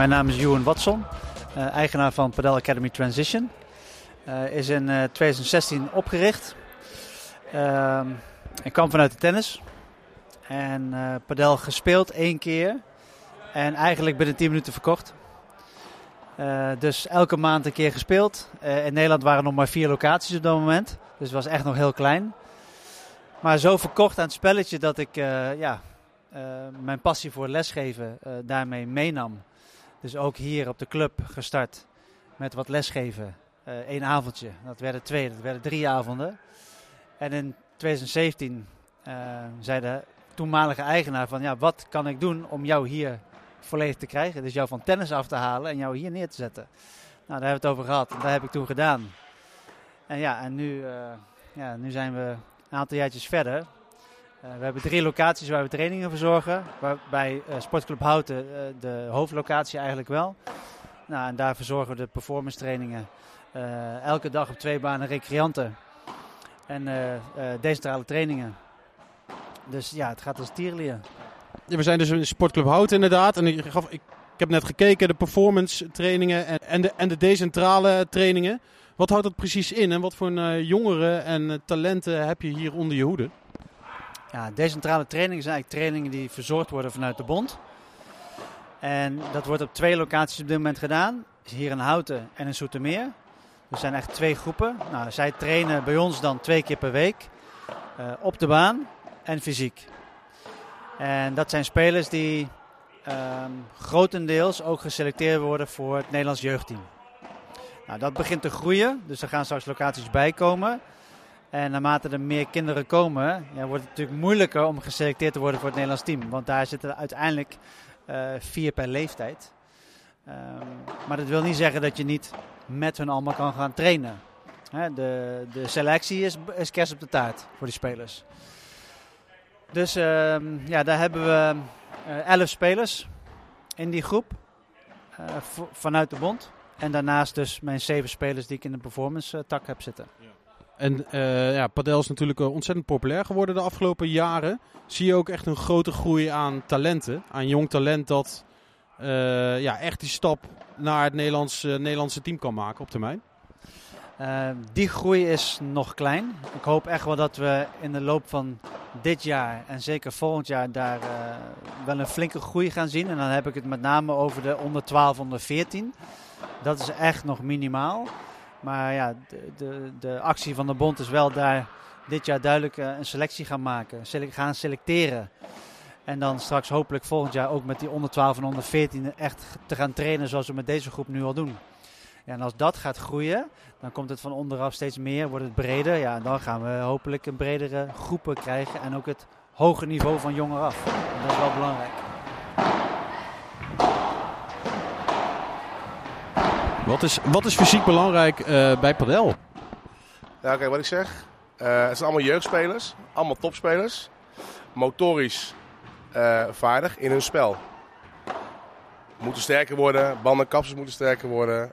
Mijn naam is Ewan Watson, uh, eigenaar van Padel Academy Transition. Uh, is in 2016 opgericht. Ehm, ik kwam vanuit de tennis. En padel gespeeld één keer. En eigenlijk binnen 10 minuten verkocht. dus elke maand een keer gespeeld. in Nederland waren er nog maar vier locaties op dat moment. Dus het was echt nog heel klein. Maar zo verkocht aan het spelletje dat ik ja, mijn passie voor lesgeven daarmee meenam. Dus ook hier op de club gestart met wat lesgeven. Eén uh, avondje. Dat werden twee, dat werden drie avonden. En in 2017 uh, zei de toenmalige eigenaar van ja, wat kan ik doen om jou hier volledig te krijgen? Dus jou van tennis af te halen en jou hier neer te zetten. Nou, daar hebben we het over gehad. Dat heb ik toen gedaan. En ja, en nu, uh, ja, nu zijn we een aantal jaartjes verder. Uh, we hebben drie locaties waar we trainingen verzorgen. Waarbij uh, Sportclub Houten uh, de hoofdlocatie eigenlijk wel. Nou, en daar verzorgen we de performance trainingen. elke dag op twee banen recreanten. En decentrale trainingen. Dus ja, het gaat als tierlier. We zijn dus in Sportclub Houten inderdaad. En ik, gaf, ik heb net gekeken, de performance trainingen en, en, de, en de decentrale trainingen. Wat houdt dat precies in en wat voor jongeren en talenten heb je hier onder je hoede? Ja, decentrale trainingen zijn eigenlijk trainingen die verzorgd worden vanuit de bond. En dat wordt op twee locaties op dit moment gedaan. Hier in Houten en in Soetermeer. Er zijn echt twee groepen. Nou, zij trainen bij ons dan twee keer per week. Uh, op de baan en fysiek. En dat zijn spelers die um, grotendeels ook geselecteerd worden voor het Nederlands jeugdteam. Nou, dat begint te groeien. Dus er gaan straks locaties bij komen. En naarmate er meer kinderen komen, ja, wordt het natuurlijk moeilijker om geselecteerd te worden voor het Nederlands team. Want daar zitten uiteindelijk uh, vier per leeftijd. Um, maar dat wil niet zeggen dat je niet met hun allemaal kan gaan trainen. De, de selectie is, is kerst op de taart voor die spelers. Dus uh, ja, daar hebben we uh, elf spelers in die groep uh, vanuit de bond. En daarnaast dus mijn zeven spelers die ik in de performance tak heb zitten. Ja. En uh, ja, padel is natuurlijk ontzettend populair geworden de afgelopen jaren. Zie je ook echt een grote groei aan talenten, aan jong talent dat uh, ja, echt die stap naar het Nederlands, uh, Nederlandse team kan maken op termijn? die groei is nog klein. Ik hoop echt wel dat we in de loop van dit jaar en zeker volgend jaar daar wel een flinke groei gaan zien. En dan heb ik het met name over de onder 12, onder 14. Dat is echt nog minimaal. Maar ja, de, de, de, actie van de bond is wel daar dit jaar duidelijk een selectie gaan maken. Gaan selecteren. En dan straks hopelijk volgend jaar ook met die onder 12 en onder 14 echt te gaan trainen zoals we met deze groep nu al doen. Ja, en als dat gaat groeien, dan komt het van onderaf steeds meer, wordt het breder. Ja, dan gaan we hopelijk een bredere groepen krijgen en ook het hoger niveau van jongeren af. Dat is wel belangrijk. Wat is, wat is fysiek belangrijk uh, bij padel? Ja, kijk, wat ik zeg. Uh, het zijn allemaal jeugdspelers, allemaal topspelers. Motorisch uh, vaardig in hun spel. Moeten sterker worden, bandenkapsels moeten sterker worden.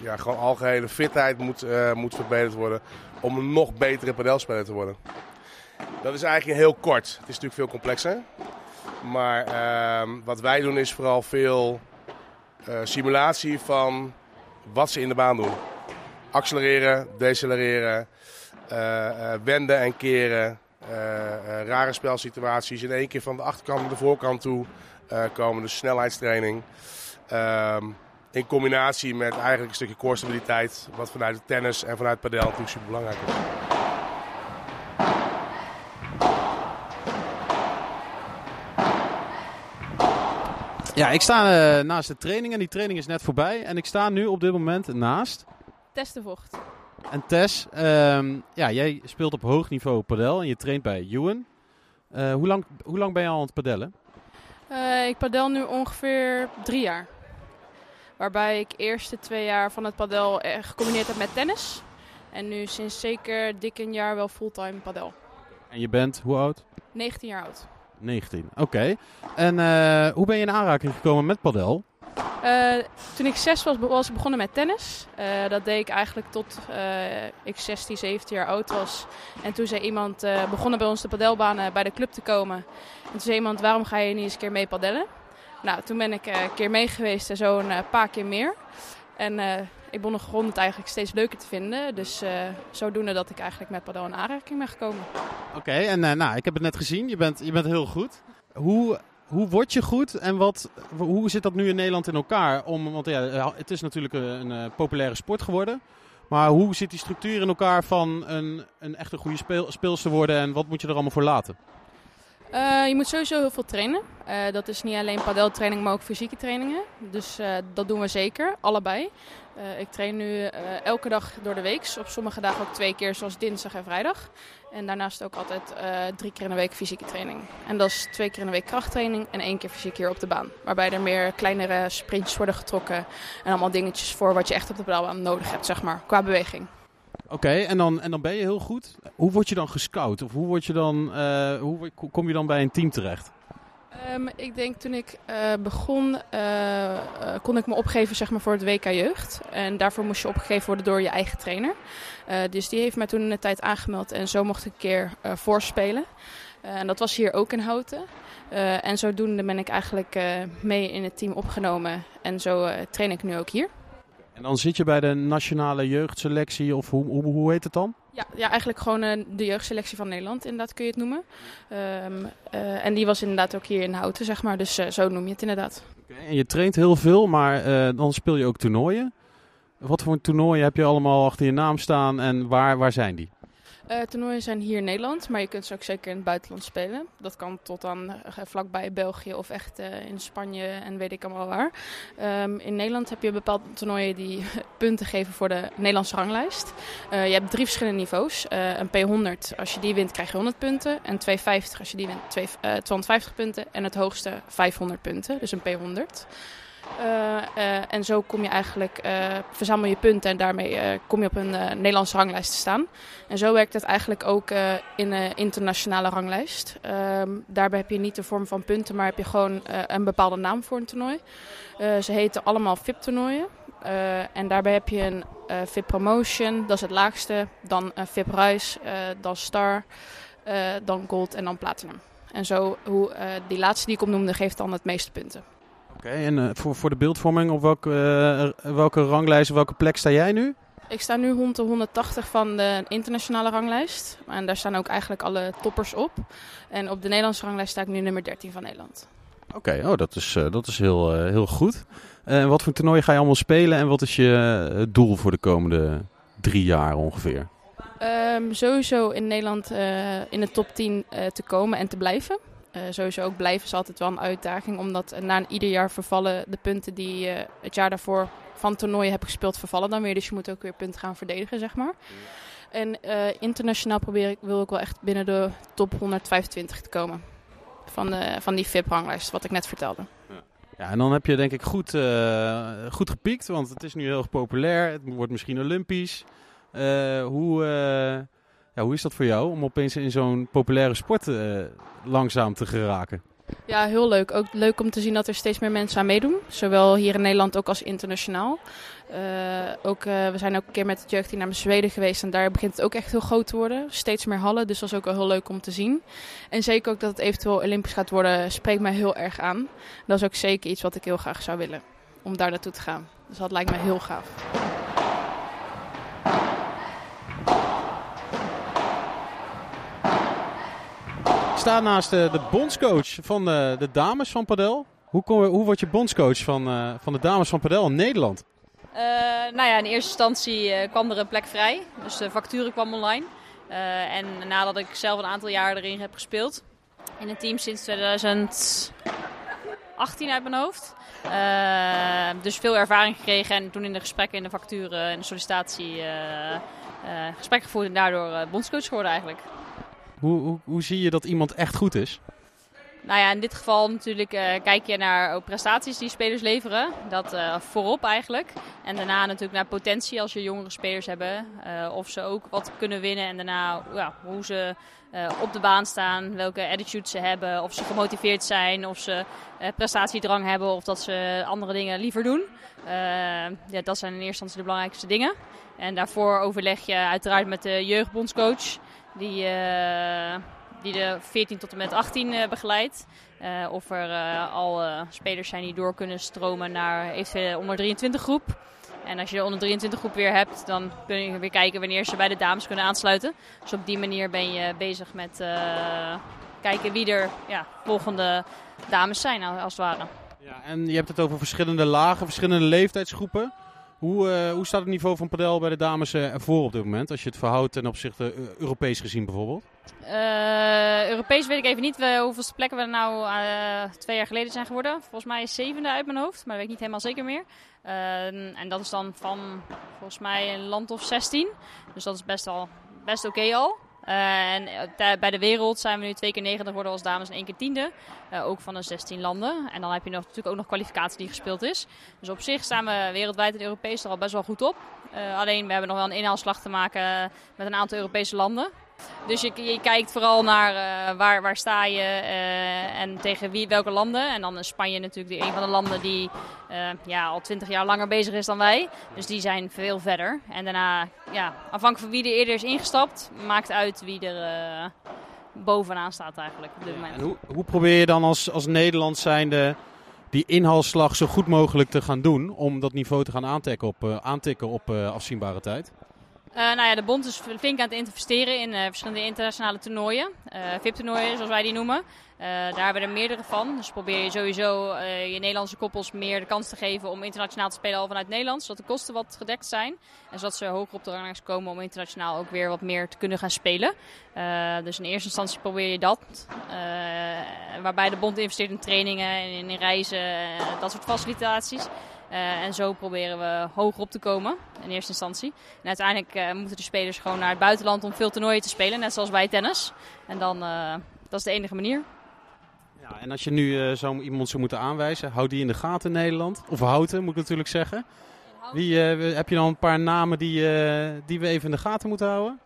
ja, gewoon algehele fitheid moet, moet verbeterd worden om een nog betere padelspeler te worden. Dat is eigenlijk heel kort. Het is natuurlijk veel complexer. Maar ehm, wat wij doen is vooral veel simulatie van wat ze in de baan doen. Accelereren, decelereren, uh, uh, wenden en keren, rare spelsituaties. In één keer van de achterkant naar de voorkant toe komen, dus snelheidstraining. Ehm, in combinatie met eigenlijk een stukje core stabiliteit, wat vanuit de tennis en vanuit padel natuurlijk super belangrijk is. Ja, ik sta uh, naast de training en die training is net voorbij. En ik sta nu op dit moment naast... Tess de Vocht. En Tess, um, ja, jij speelt op hoog niveau padel en je traint bij Ewan. Uh, hoe, lang, hoe lang ben je al aan het padellen? Uh, ik padel nu ongeveer drie jaar. Waarbij ik eerste twee jaar van het padel gecombineerd heb met tennis. En nu sinds zeker dik een jaar wel fulltime padel. En je bent hoe oud? 19 jaar oud. 19, oké. En uh, hoe ben je in aanraking gekomen met padel? Uh, toen ik zes was, was ik begonnen met tennis. Uh, dat deed ik eigenlijk tot ik 16, 17 jaar oud was. En toen zei iemand, begonnen bij ons de padelbanen bij de club te komen. En toen zei iemand, waarom ga je niet eens een keer mee padellen? Nou, toen ben ik een keer mee geweest en zo een paar keer meer. En ik begon het eigenlijk steeds leuker te vinden. Dus zodoende dat ik eigenlijk met padel in aanraking ben gekomen. Oké, en nou, ik heb het net gezien. Je bent, je bent heel goed. Hoe hoe word je goed en wat, hoe zit dat nu in Nederland in elkaar? Om, want ja, het is natuurlijk een, een populaire sport geworden. Maar hoe zit die structuur in elkaar van een, een echt een goede speel, speelster worden en wat moet je er allemaal voor laten? Uh, je moet sowieso heel veel trainen. Uh, dat is niet alleen padeltraining, maar ook fysieke trainingen. Dus uh, dat doen we zeker, allebei. ik train nu elke dag door de week. Op sommige dagen ook twee keer, zoals dinsdag en vrijdag. En daarnaast ook altijd drie keer in de week fysieke training. En dat is twee keer in de week krachttraining en één keer fysiek hier op de baan. Waarbij er meer kleinere sprintjes worden getrokken. En allemaal dingetjes voor wat je echt op de pedaalbaan nodig hebt, zeg maar, qua beweging. Oké, en, dan, en dan ben je heel goed. Hoe word je dan gescout? Of hoe, word je dan, uh, hoe kom je dan bij een team terecht? Um, ik denk toen ik uh, begon, uh, kon ik me opgeven zeg maar, voor het WK Jeugd. En daarvoor moest je opgegeven worden door je eigen trainer. dus die heeft mij toen in de tijd aangemeld en zo mocht ik een keer voorspelen. en dat was hier ook in Houten. en zodoende ben ik eigenlijk mee in het team opgenomen. En zo train ik nu ook hier. En dan zit je bij de nationale jeugdselectie, of hoe, hoe, hoe heet het dan? Ja, ja eigenlijk gewoon uh, de jeugdselectie van Nederland, inderdaad kun je het noemen. Um, uh, en die was inderdaad ook hier in Houten, zeg maar. Dus uh, zo noem je het inderdaad. Okay, en je traint heel veel, maar dan speel je ook toernooien. Wat voor toernooien heb je allemaal achter je naam staan en waar, waar zijn die? Uh, toernooien zijn hier in Nederland, maar je kunt ze ook zeker in het buitenland spelen. Dat kan tot dan uh, vlakbij België of echt uh, in Spanje en weet ik allemaal waar. Um, in Nederland heb je bepaalde toernooien die punten geven voor de Nederlandse ranglijst. je hebt drie verschillende niveaus. een P100, als je die wint krijg je 100 punten. En 250, als je die wint 250 punten. En het hoogste 500 punten, dus een P100. Uh, uh, en zo kom je eigenlijk, uh, verzamel je punten en daarmee kom je op een Nederlandse ranglijst te staan. En zo werkt het eigenlijk ook in een internationale ranglijst. Ehm, daarbij heb je niet de vorm van punten, maar heb je gewoon een bepaalde naam voor een toernooi. ze heten allemaal VIP-toernooien. en daarbij heb je een VIP Promotion, dat is het laagste. Dan een VIP Rise, dan Star, dan Gold en dan Platinum. En zo, hoe, die laatste die ik opnoemde, geeft dan het meeste punten. Oké, en uh, voor, voor de beeldvorming, op welke, uh, welke ranglijst, welke plek sta jij nu? Ik sta nu rond de 180 van de internationale ranglijst. En daar staan ook eigenlijk alle toppers op. En op de Nederlandse ranglijst sta ik nu nummer 13 van Nederland. Oké, oh, dat is, uh, dat is heel, heel goed. En wat voor toernooi ga je allemaal spelen en wat is je doel voor de komende drie jaar ongeveer? Um, sowieso in Nederland in de top 10 te komen en te blijven. Uh, sowieso ook blijven is altijd wel een uitdaging. Omdat na ieder jaar vervallen de punten die uh, het jaar daarvoor van toernooien heb gespeeld, vervallen dan weer. Dus je moet ook weer punten gaan verdedigen, zeg maar. En uh, internationaal probeer ik, wil ik wel echt binnen de top 125 te komen. Van, de, van die VIP-ranglijst, wat ik net vertelde. Ja, en dan heb je denk ik goed, goed gepiekt, want het is nu heel erg populair. Het wordt misschien olympisch. hoe ja, hoe is dat voor jou om opeens in zo'n populaire sport uh, langzaam te geraken? Ja, heel leuk. Ook leuk om te zien dat er steeds meer mensen aan meedoen. Zowel hier in Nederland ook als internationaal. Uh, ook, uh, we zijn ook een keer met het jeugdteam naar Zweden geweest. En daar begint het ook echt heel groot te worden. Steeds meer hallen. Dus dat is ook wel heel leuk om te zien. En zeker ook dat het eventueel Olympisch gaat worden, spreekt mij heel erg aan. Dat is ook zeker iets wat ik heel graag zou willen. Om daar naartoe te gaan. Dus dat lijkt me heel gaaf. Sta naast de, de bondscoach van de, de, dames van Padel. Hoe, kom, hoe word je bondscoach van, uh, van de dames van Padel in Nederland? Uh, nou ja, in eerste instantie kwam er een plek vrij. Dus de facturen kwam online. en nadat ik zelf een aantal jaar erin heb gespeeld. In het team sinds 2018 uit mijn hoofd. dus veel ervaring gekregen en toen in de gesprekken, in de facturen en de sollicitatie gesprek gevoerd. En daardoor bondscoach geworden eigenlijk. Hoe, hoe, zie je dat iemand echt goed is? Nou ja, in dit geval natuurlijk uh, kijk je naar prestaties die spelers leveren. Dat uh, voorop eigenlijk. En daarna natuurlijk naar potentie als je jongere spelers hebben. Of ze ook wat kunnen winnen. En daarna ja, hoe ze op de baan staan. Welke attitude ze hebben. Of ze gemotiveerd zijn. Of ze prestatiedrang hebben. Of dat ze andere dingen liever doen. ja, dat zijn in eerste instantie de belangrijkste dingen. En daarvoor overleg je uiteraard met de jeugdbondscoach die, uh, die de 14 tot en met 18 uh, begeleidt. Eh, of er eh, al eh, spelers zijn die door kunnen stromen naar eventueel de onder 23 groep. En als je de onder 23 groep weer hebt, dan kun je weer kijken wanneer ze bij de dames kunnen aansluiten. Dus op die manier ben je bezig met eh, kijken wie er ja, volgende dames zijn, als het ware. Ja, en je hebt het over verschillende lagen, verschillende leeftijdsgroepen. Hoe, eh, hoe staat het niveau van padel bij de dames eh, ervoor op dit moment? Als je het verhoudt ten opzichte eh, Europees gezien bijvoorbeeld. Europees weet ik even niet hoeveelste plekken we er nou twee jaar geleden zijn geworden. Volgens mij is zevende uit mijn hoofd, maar dat weet ik niet helemaal zeker meer. En dat is dan van volgens mij een land of 16. Dus dat is best wel best oké al. Eh, en eh, bij de wereld zijn we nu twee keer negende geworden als dames en één keer tiende. Eh, ook van de 16 landen. En dan heb je nog, natuurlijk ook nog kwalificatie die gespeeld is. Dus op zich staan we wereldwijd en Europees er al best wel goed op. Uh, alleen we hebben nog wel een inhaalslag te maken met een aantal Europese landen. Dus je, je kijkt vooral naar uh, waar, waar sta je uh, en tegen wie, welke landen. En dan is Spanje natuurlijk een van de landen die uh, ja, al twintig jaar langer bezig is dan wij. Dus die zijn veel verder. En daarna, ja, afhankelijk van wie er eerder is ingestapt, maakt uit wie er bovenaan staat eigenlijk op dit moment. En hoe, hoe probeer je dan als, als Nederland zijnde die inhaalslag zo goed mogelijk te gaan doen om dat niveau te gaan aantikken op, aantikken op afzienbare tijd? Uh, nou ja, de bond is flink aan het investeren in uh, verschillende internationale toernooien. Uh, VIP-toernooien, zoals wij die noemen. daar hebben we er meerdere van. Dus probeer je sowieso je Nederlandse koppels meer de kans te geven om internationaal te spelen al vanuit Nederland. Zodat de kosten wat gedekt zijn. En zodat ze hoger op de ranglijst komen om internationaal ook weer wat meer te kunnen gaan spelen. dus in eerste instantie probeer je dat. waarbij de bond investeert in trainingen en in, reizen, dat soort facilitaties. Uh, en zo proberen we hoger op te komen in eerste instantie. En uiteindelijk uh, moeten de spelers gewoon naar het buitenland om veel toernooien te spelen, net zoals bij tennis. En dan, uh, dat is de enige manier. Ja, en als je nu zo iemand zou moeten aanwijzen, houd die in de gaten in Nederland. Of houten, moet ik natuurlijk zeggen. Wie, heb je dan een paar namen die, die we even in de gaten moeten houden?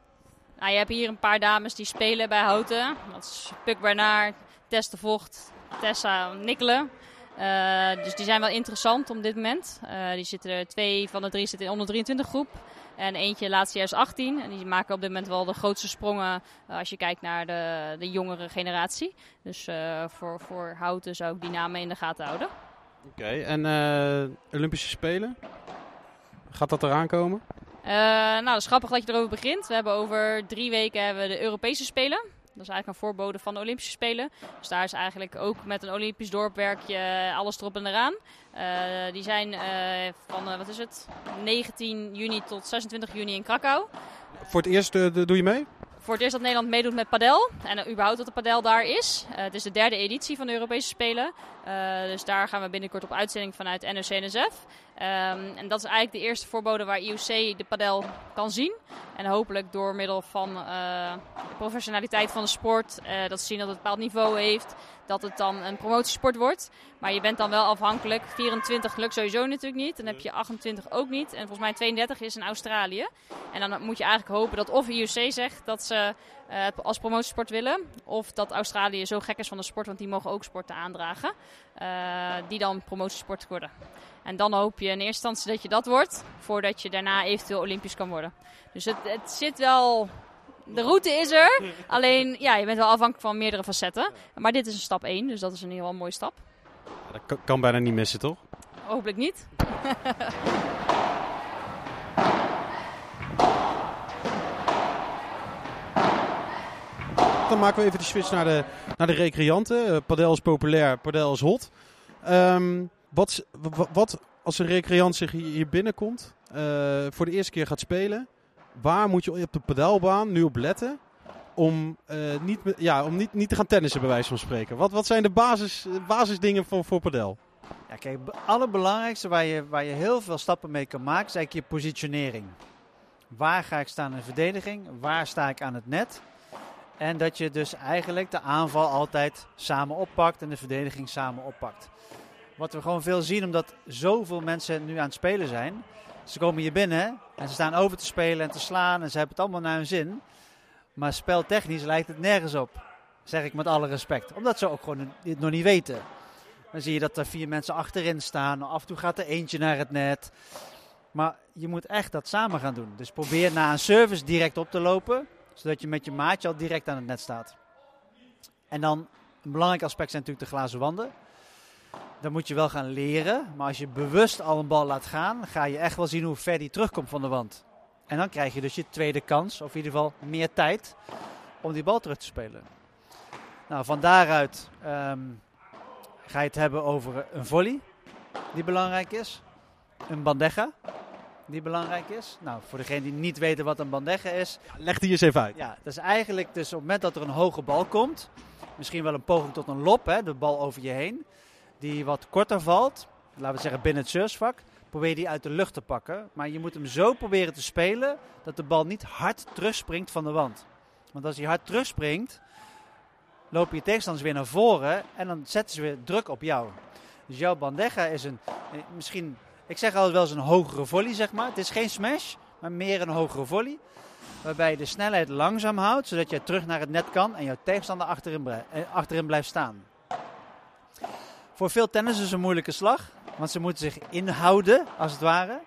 Nou, je hebt hier een paar dames die spelen bij Houten. Dat is Puk Bernard, Tess de Vocht, Tessa Nikkelen. Uh, dus die zijn wel interessant op dit moment. Uh, die zitten er, twee van de drie zitten in onder 23 groep. En eentje laatste jaar is 18. En die maken op dit moment wel de grootste sprongen uh, als je kijkt naar de, de jongere generatie. Dus voor, voor Houten zou ik die namen in de gaten houden. Oké, okay, en Olympische Spelen? Gaat dat eraan komen? nou, dat is grappig dat je erover begint. We hebben over drie weken hebben we de Europese Spelen. Dat is eigenlijk een voorbode van de Olympische Spelen. Dus daar is eigenlijk ook met een Olympisch dorpwerkje alles erop en eraan. Uh, die zijn uh, van, wat is het, 19 juni tot 26 juni in Krakau. Voor het eerst doe je mee? Voor het eerst dat Nederland meedoet met padel. En überhaupt dat de padel daar is. het is de derde editie van de Europese Spelen. dus daar gaan we binnenkort op uitzending vanuit NOC-NSF. Um, en dat is eigenlijk de eerste voorbode waar IOC de padel kan zien. En hopelijk door middel van uh, de professionaliteit van de sport, dat ze zien dat het een bepaald niveau heeft, dat het dan een promotiesport wordt. Maar je bent dan wel afhankelijk. 24 lukt sowieso natuurlijk niet. Dan heb je 28 ook niet. En volgens mij 32 is in Australië. En dan moet je eigenlijk hopen dat of IOC zegt dat ze het als promotiesport willen. Of dat Australië zo gek is van de sport, want die mogen ook sporten aandragen. Uh, die dan promotiesport worden. En dan hoop je in eerste instantie dat je dat wordt, voordat je daarna eventueel Olympisch kan worden. Dus het, het zit wel. De route is er, alleen ja, je bent wel afhankelijk van meerdere facetten. Maar dit is een stap 1, dus dat is in ieder geval een mooie stap. Ja, dat kan, bijna niet missen, toch? Hopelijk niet. Dan maken we even de switch naar de, naar de recreanten. Uh, padel is populair, padel is hot. Um, wat, wat, als een recreant zich hier binnenkomt, uh, voor de eerste keer gaat spelen, waar moet je op de padelbaan nu op letten om, uh, niet, ja, om niet, niet te gaan tennissen, bij wijze van spreken? Wat, wat zijn de basis, basisdingen voor, voor padel? Ja, kijk, het allerbelangrijkste waar je, waar je heel veel stappen mee kan maken, is eigenlijk je positionering. Waar ga ik staan in de verdediging? Waar sta ik aan het net? En dat je dus eigenlijk de aanval altijd samen oppakt en de verdediging samen oppakt. Wat we gewoon veel zien, omdat zoveel mensen nu aan het spelen zijn. Ze komen hier binnen en ze staan over te spelen en te slaan en ze hebben het allemaal naar hun zin. Maar speltechnisch lijkt het nergens op. Zeg ik met alle respect. Omdat ze ook gewoon het nog niet weten. Dan zie je dat er vier mensen achterin staan. Af en toe gaat er eentje naar het net. Maar je moet echt dat samen gaan doen. Dus probeer na een service direct op te lopen. Zodat je met je maatje al direct aan het net staat. En dan een belangrijk aspect zijn natuurlijk de glazen wanden. Dan moet je wel gaan leren. Maar als je bewust al een bal laat gaan, ga je echt wel zien hoe ver die terugkomt van de wand. En dan krijg je dus je tweede kans, of in ieder geval meer tijd, om die bal terug te spelen. Nou, van daaruit ehm, ga je het hebben over een volley, die belangrijk is. Een bandeja, die belangrijk is. Nou, voor degene die niet weten wat een bandeja is. Leg die eens even uit. Ja, dat is eigenlijk dus op het moment dat er een hoge bal komt, misschien wel een poging tot een lop, hè, de bal over je heen, die wat korter valt, laten we zeggen binnen het surfvak, probeer je die uit de lucht te pakken. Maar je moet hem zo proberen te spelen dat de bal niet hard terugspringt van de wand. Want als hij hard terugspringt, lopen je tegenstanders weer naar voren en dan zetten ze weer druk op jou. Dus jouw bandeja is een, eh, misschien, ik zeg altijd wel eens een hogere volley, zeg maar. Het is geen smash, maar meer een hogere volley. Waarbij je de snelheid langzaam houdt, zodat je terug naar het net kan en jouw tegenstander achterin, eh, achterin blijft staan. Voor veel tennis is een moeilijke slag, want ze moeten zich inhouden, als het ware.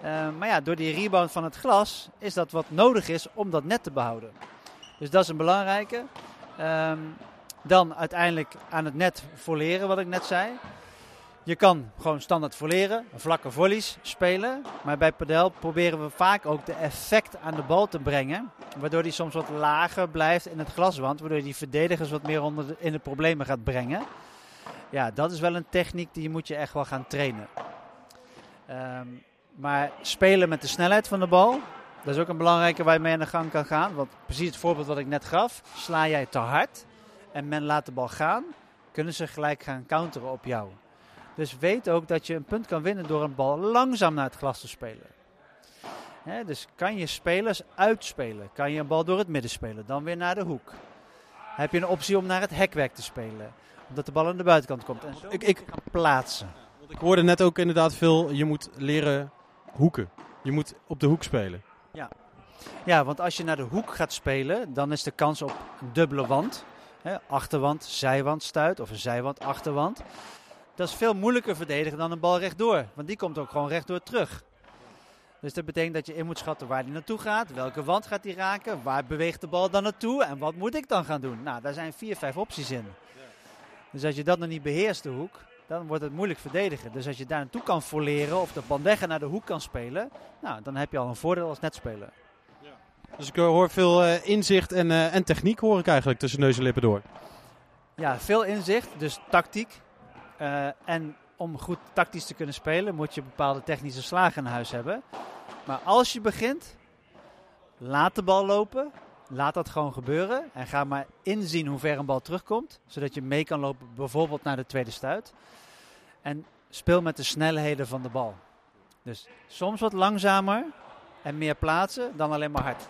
Eh, maar ja, door die rebound van het glas is dat wat nodig is om dat net te behouden. Dus dat is een belangrijke. Ehm, dan uiteindelijk aan het net voleren, wat ik net zei. Je kan gewoon standaard voleren, vlakke volleys spelen. Maar bij padel proberen we vaak ook de effect aan de bal te brengen. Waardoor die soms wat lager blijft in het glaswand. Waardoor die verdedigers wat meer onder de, in de problemen gaat brengen. Ja, dat is wel een techniek die moet je echt wel gaan trainen. Ehm, maar spelen met de snelheid van de bal, dat is ook een belangrijke waar je mee aan de gang kan gaan. Want precies het voorbeeld wat ik net gaf, sla jij te hard en men laat de bal gaan, kunnen ze gelijk gaan counteren op jou. Dus weet ook dat je een punt kan winnen door een bal langzaam naar het glas te spelen. Dus kan je spelers uitspelen. Kan je een bal door het midden spelen, dan weer naar de hoek. Heb je een optie om naar het hekwerk te spelen, omdat de bal aan de buitenkant komt. En zo Ik- ik, gaan plaatsen. Want ik hoorde net ook inderdaad veel, je moet leren hoeken. Je moet op de hoek spelen. Ja, want als je naar de hoek gaat spelen, dan is de kans op een dubbele wand. Hè, achterwand, zijwand stuit of een zijwand, achterwand. Dat is veel moeilijker verdedigen dan een bal rechtdoor. Want die komt ook gewoon rechtdoor terug. Dus dat betekent dat je in moet schatten waar die naartoe gaat. Welke wand gaat die raken? Waar beweegt de bal dan naartoe? En wat moet ik dan gaan doen? Nou, daar zijn vier, vijf opties in. Dus als je dat nog niet beheerst, de hoek, dan wordt het moeilijk verdedigen. Dus als je daar naartoe kan voleren of de bandeggen naar de hoek kan spelen, nou, dan heb je al een voordeel als netspeler. Dus ik eh, hoor veel eh, inzicht en, eh, en techniek hoor ik eigenlijk tussen neus en lippen door. Ja, veel inzicht, dus tactiek. En om goed tactisch te kunnen spelen, moet je bepaalde technische slagen in huis hebben. Maar als je begint, laat de bal lopen. Laat dat gewoon gebeuren. En ga maar inzien hoe ver een bal terugkomt. Zodat je mee kan lopen, bijvoorbeeld naar de tweede stuit. En speel met de snelheden van de bal. Dus soms wat langzamer en meer plaatsen dan alleen maar hard.